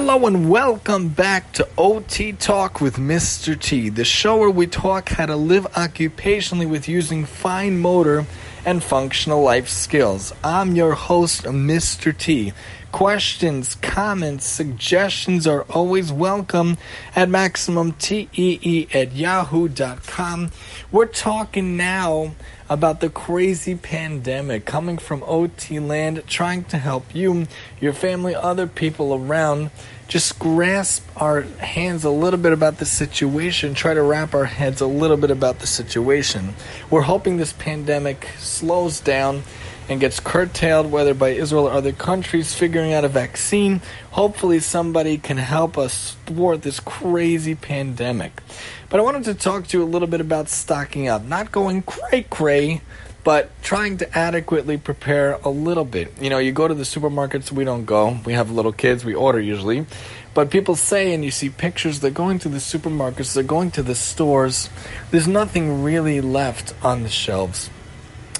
Hello and welcome back to OT Talk with Mr. T, the show where we talk how to live occupationally with using fine motor and functional life skills. I'm your host, Mr. T. Questions, comments, suggestions are always welcome at MaximumTEE at yahoo.com. We're talking now about the crazy pandemic coming from OT land, trying to help you, your family, other people around. Just grasp our hands a little bit about the situation, try to wrap our heads a little bit about the situation. We're hoping this pandemic slows down and gets curtailed, whether by Israel or other countries, figuring out a vaccine. Hopefully, somebody can help us thwart this crazy pandemic. But I wanted to talk to you a little bit about stocking up, not going cray cray, but trying to adequately prepare a little bit. You know, you go to the supermarkets, we don't go. We have little kids, we order usually. But people say, and you see pictures, they're going to the supermarkets, they're going to the stores. There's nothing really left on the shelves.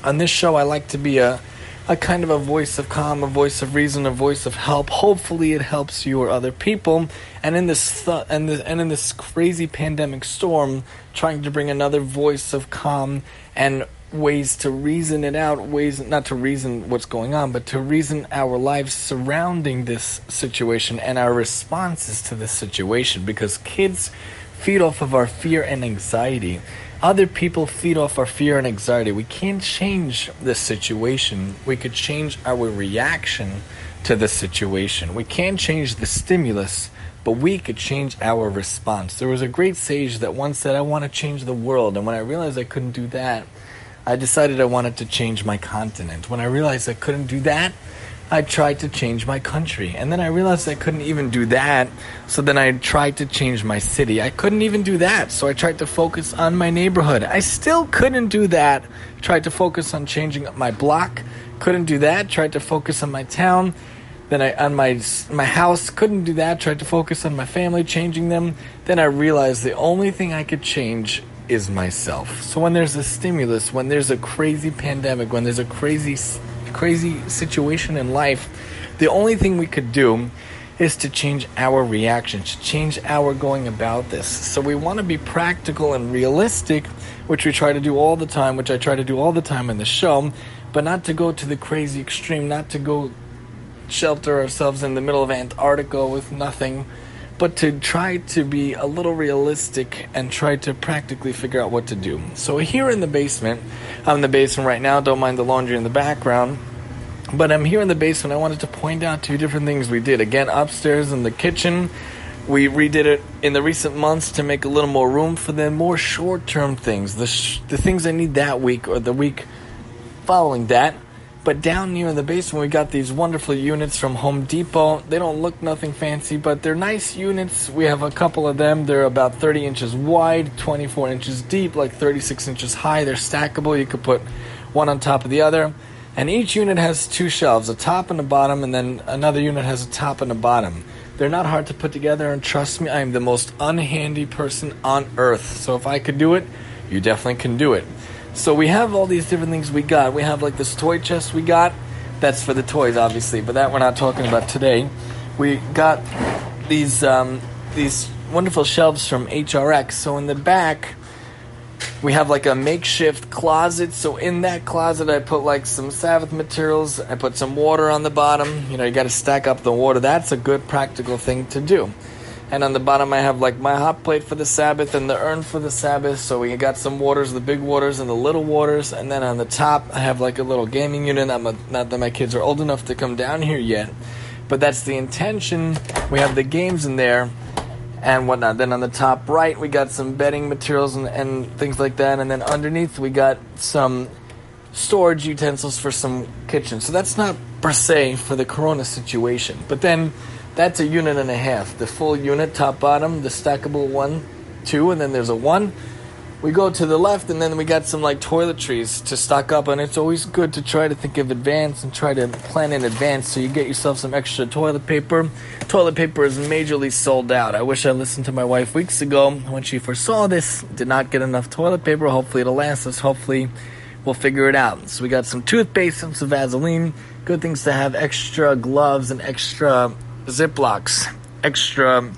On this show, I like to be a a kind of a voice of calm, a voice of reason, a voice of help. Hopefully, it helps you or other people. And in this th- and, the, and in this crazy pandemic storm, trying to bring another voice of calm and ways to reason it out, ways not to reason what's going on, but to reason our lives surrounding this situation and our responses to this situation. Because kids feed off of our fear and anxiety other people feed off our fear and anxiety. We can't change the situation. We could change our reaction to the situation. We can't change the stimulus, but we could change our response. There was a great sage that once said, I want to change the world. And when I realized I couldn't do that, I decided I wanted to change my continent. When I realized I couldn't do that, I tried to change my country. And then I realized I couldn't even do that. So then I tried to change my city. I couldn't even do that. So I tried to focus on my neighborhood. I still couldn't do that. Tried to focus on changing my block. Couldn't do that. Tried to focus on my town. Then I on my my house couldn't do that. Tried to focus on my family, changing them. Then I realized the only thing I could change is myself. So when there's a stimulus, when there's a crazy pandemic, when there's a crazy crazy situation in life, the only thing we could do is to change our reaction, to change our going about this. So we want to be practical and realistic, which we try to do all the time, which I try to do all the time in the show, but not to go to the crazy extreme, not to go shelter ourselves in the middle of Antarctica with nothing, but to try to be a little realistic and try to practically figure out what to do. So here in the basement, I'm in the basement right now, don't mind the laundry in the background. But I'm here in the basement. I wanted to point out two different things we did. Again, upstairs in the kitchen, we redid it in the recent months to make a little more room for the more short term things, the, sh- the things I need that week or the week following that. But down near the basement, we got these wonderful units from Home Depot. They don't look nothing fancy, but they're nice units. We have a couple of them. They're about 30 inches wide, 24 inches deep, like 36 inches high. They're stackable. You could put one on top of the other. And each unit has two shelves, a top and a bottom, and then another unit has a top and a bottom. They're not hard to put together, and trust me, I am the most unhandy person on earth. So if I could do it, you definitely can do it. So we have all these different things we got. We have like this toy chest we got. That's for the toys, obviously, but that we're not talking about today. We got these um, these wonderful shelves from HDX. So in the back, we have like a makeshift closet. So in that closet, I put like some Sabbath materials. I put some water on the bottom. You know, you got to stack up the water. That's a good practical thing to do. And on the bottom, I have like my hot plate for the Sabbath and the urn for the Sabbath. So we got some waters, the big waters and the little waters. And then on the top, I have like a little gaming unit. Not, not that my kids are old enough to come down here yet, but that's the intention. We have the games in there and whatnot. Then on the top right, we got some bedding materials and, and things like that. And then underneath, we got some storage utensils for some kitchen. So that's not per se for the Corona situation. But then that's a unit and a half. The full unit, top bottom, the stackable one, two, and then there's a one. We go to the left and then we got some like toiletries to stock up and it's always good to try to think of advance and try to plan in advance so you get yourself some extra toilet paper. Toilet paper is majorly sold out. I wish i listened to my wife weeks ago when she foresaw this did not get enough toilet paper. Hopefully it'll last us. Hopefully we'll figure it out. So we got some toothpaste some vaseline. Good things to have extra gloves and extra ziplocs extra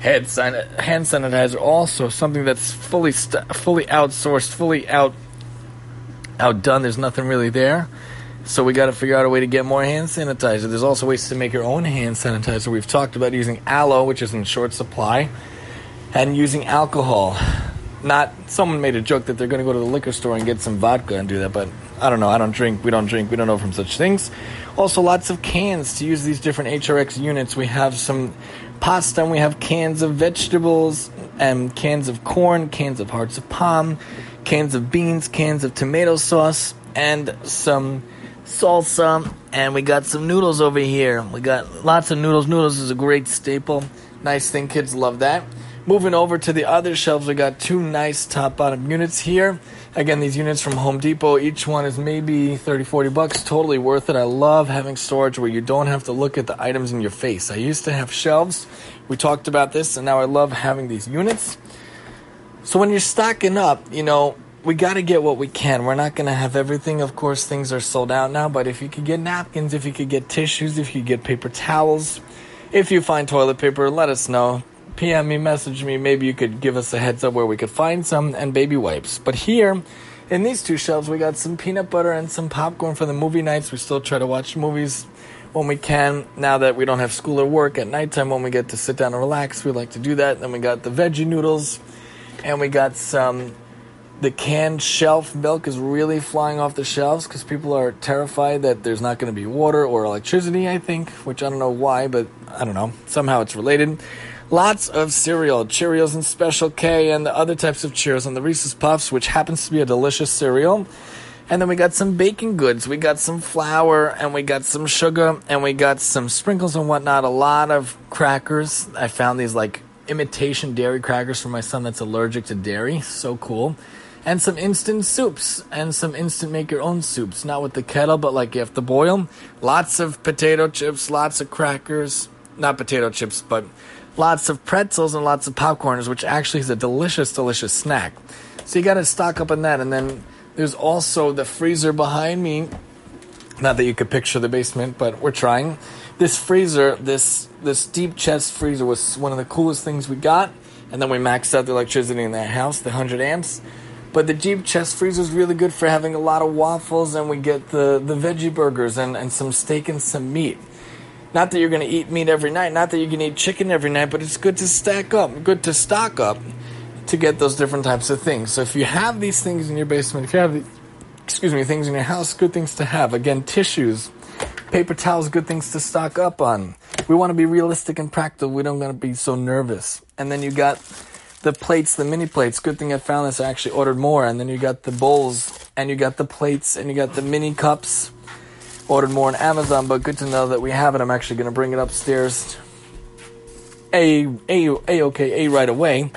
hand, san- hand sanitizer. Also, something that's fully st- fully outsourced, fully out outdone. There's nothing really there. So we got to figure out a way to get more hand sanitizer. There's also ways to make your own hand sanitizer. We've talked about using aloe, which is in short supply, and using alcohol. Not someone made a joke that they're going to go to the liquor store and get some vodka and do that, but I don't know. I don't drink. We don't drink. We don't know from such things. Also, lots of cans to use these different HDX units. We have some pasta and we have cans of vegetables and cans of corn, cans of hearts of palm, cans of beans, cans of tomato sauce, and some salsa, and we got some noodles over here. We got lots of noodles. Noodles is a great staple. Nice thing, kids love that. Moving over to the other shelves, we got two nice top bottom units here. Again, these units from Home Depot, each one is maybe 30, 40 bucks. Totally worth it. I love having storage where you don't have to look at the items in your face. I used to have shelves. We talked about this, and now I love having these units. So when you're stocking up, you know, we got to get what we can. We're not going to have everything. Of course, things are sold out now, but if you could get napkins, if you could get tissues, if you could get paper towels, if you find toilet paper, let us know. PM me, message me. Maybe you could give us a heads up where we could find some and baby wipes. But here, in these two shelves, we got some peanut butter and some popcorn for the movie nights. We still try to watch movies when we can. Now that we don't have school or work at nighttime, when we get to sit down and relax, we like to do that. Then we got the veggie noodles, and we got some the canned shelf milk is really flying off the shelves because people are terrified that there's not going to be water or electricity, I think, which I don't know why, but I don't know. Somehow it's related. Lots of cereal, Cheerios and Special K, and the other types of Cheerios, and the Reese's Puffs, which happens to be a delicious cereal. And then we got some baking goods. We got some flour, and we got some sugar, and we got some sprinkles and whatnot. A lot of crackers. I found these like imitation dairy crackers for my son that's allergic to dairy. So cool and some instant soups and some instant make your own soups. Not with the kettle, but like you have to boil. Lots of potato chips, lots of crackers. Not potato chips, but lots of pretzels and lots of popcorns, which actually is a delicious, delicious snack. So you got to stock up on that. And then there's also the freezer behind me. Not that you could picture the basement, but we're trying. This freezer, this this deep chest freezer was one of the coolest things we got. And then we maxed out the electricity in that house, the 100 amps. But the deep chest freezer is really good for having a lot of waffles, and we get the, the veggie burgers and, and some steak and some meat. Not that you're going to eat meat every night, not that you can eat chicken every night, but it's good to stack up, good to stock up to get those different types of things. So if you have these things in your basement, if you have, the, excuse me, things in your house, good things to have. Again, tissues, paper towels, good things to stock up on. We want to be realistic and practical. We don't want to be so nervous. And then you got the plates, the mini plates. Good thing I found this. I actually ordered more, and then you got the bowls, and you got the plates, and you got the mini cups. Ordered more on Amazon, but good to know that we have it. I'm actually going to bring it upstairs. A a a okay a right away.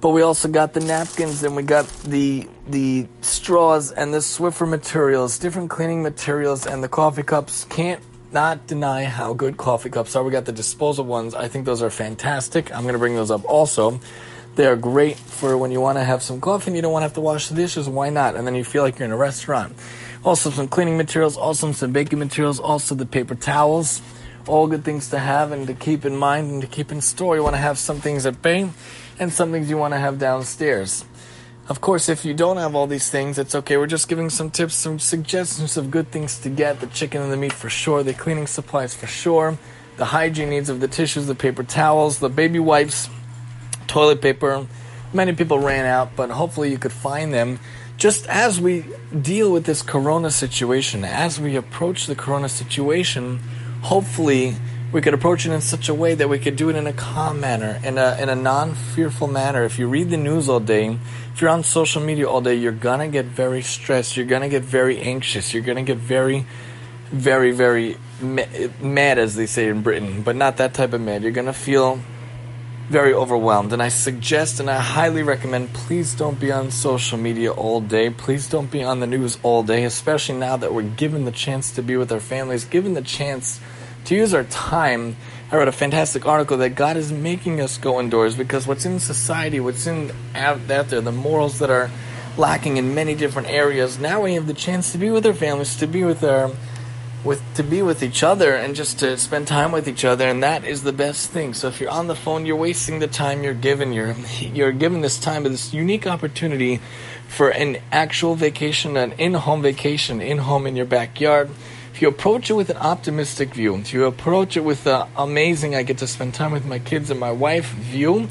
But we also got the napkins, and we got the the straws and the Swiffer materials, different cleaning materials, and the coffee cups. Can't not deny how good coffee cups are. We got the disposal ones. I think those are fantastic. I'm going to bring those up also. They're great for when you want to have some coffee and you don't want to have to wash the dishes. Why not? And then you feel like you're in a restaurant. Also, some cleaning materials, also some baking materials, also the paper towels. All good things to have and to keep in mind and to keep in store. You want to have some things at bay and some things you want to have downstairs. Of course, if you don't have all these things, it's okay. We're just giving some tips, some suggestions of good things to get the chicken and the meat for sure, the cleaning supplies for sure, the hygiene needs of the tissues, the paper towels, the baby wipes toilet paper. Many people ran out, but hopefully you could find them. Just as we deal with this corona situation, as we approach the corona situation, hopefully we could approach it in such a way that we could do it in a calm manner, in a, in a non fearful manner. If you read the news all day, if you're on social media all day, you're gonna get very stressed, you're gonna get very anxious, you're gonna get very, very, very mad, as they say in Britain, but not that type of mad. You're gonna feel very overwhelmed. And I suggest and I highly recommend please don't be on social media all day. Please don't be on the news all day, especially now that we're given the chance to be with our families, given the chance to use our time. I read a fantastic article that God is making us go indoors because what's in society, what's in out, out there, the morals that are lacking in many different areas. Now we have the chance to be with our families, to be with our with to be with each other and just to spend time with each other and that is the best thing. So if you're on the phone you're wasting the time you're given. You're you're given this time this unique opportunity for an actual vacation an in-home vacation in home in your backyard. If you approach it with an optimistic view if you approach it with the amazing i get to spend time with my kids and my wife view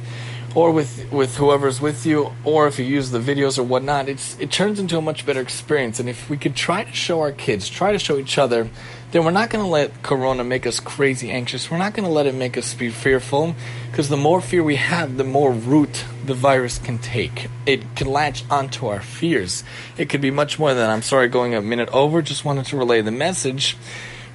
or with with whoever's with you, or if you use the videos or whatnot, it's it turns into a much better experience. And if we could try to show our kids, try to show each other, then we're not going to let Corona make us crazy anxious. We're not going to let it make us be fearful, because the more fear we have, the more root the virus can take. It can latch onto our fears. It could be much more than I'm sorry going a minute over. Just wanted to relay the message,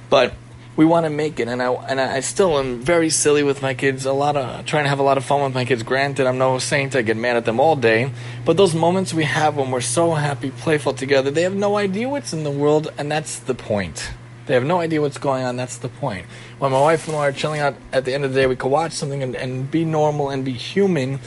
but we want to make it. And I and I still am very silly with my kids a lot of trying to have a lot of fun with my kids. Granted I'm no saint I get mad at them all day. But those moments we have when we're so happy playful together they have no idea what's in the world and that's the point. They have no idea what's going on that's the point. When my wife and I are chilling out at the end of the day we could watch something and, and be normal and be human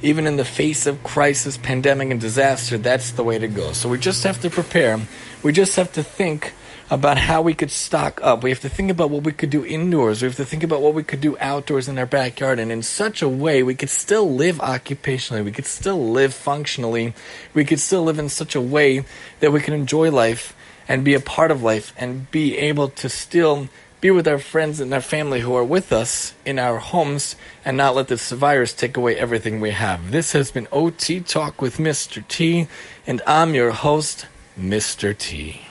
even in the face of crisis pandemic and disaster that's the way to go. So we just have to prepare. We just have to think about how we could stock up. We have to think about what we could do indoors. We have to think about what we could do outdoors in our backyard. And in such a way, we could still live occupationally. We could still live functionally. We could still live in such a way that we can enjoy life and be a part of life and be able to still be with our friends and our family who are with us in our homes and not let this virus take away everything we have. This has been OT Talk with Mr. T, and I'm your host, Mr. T.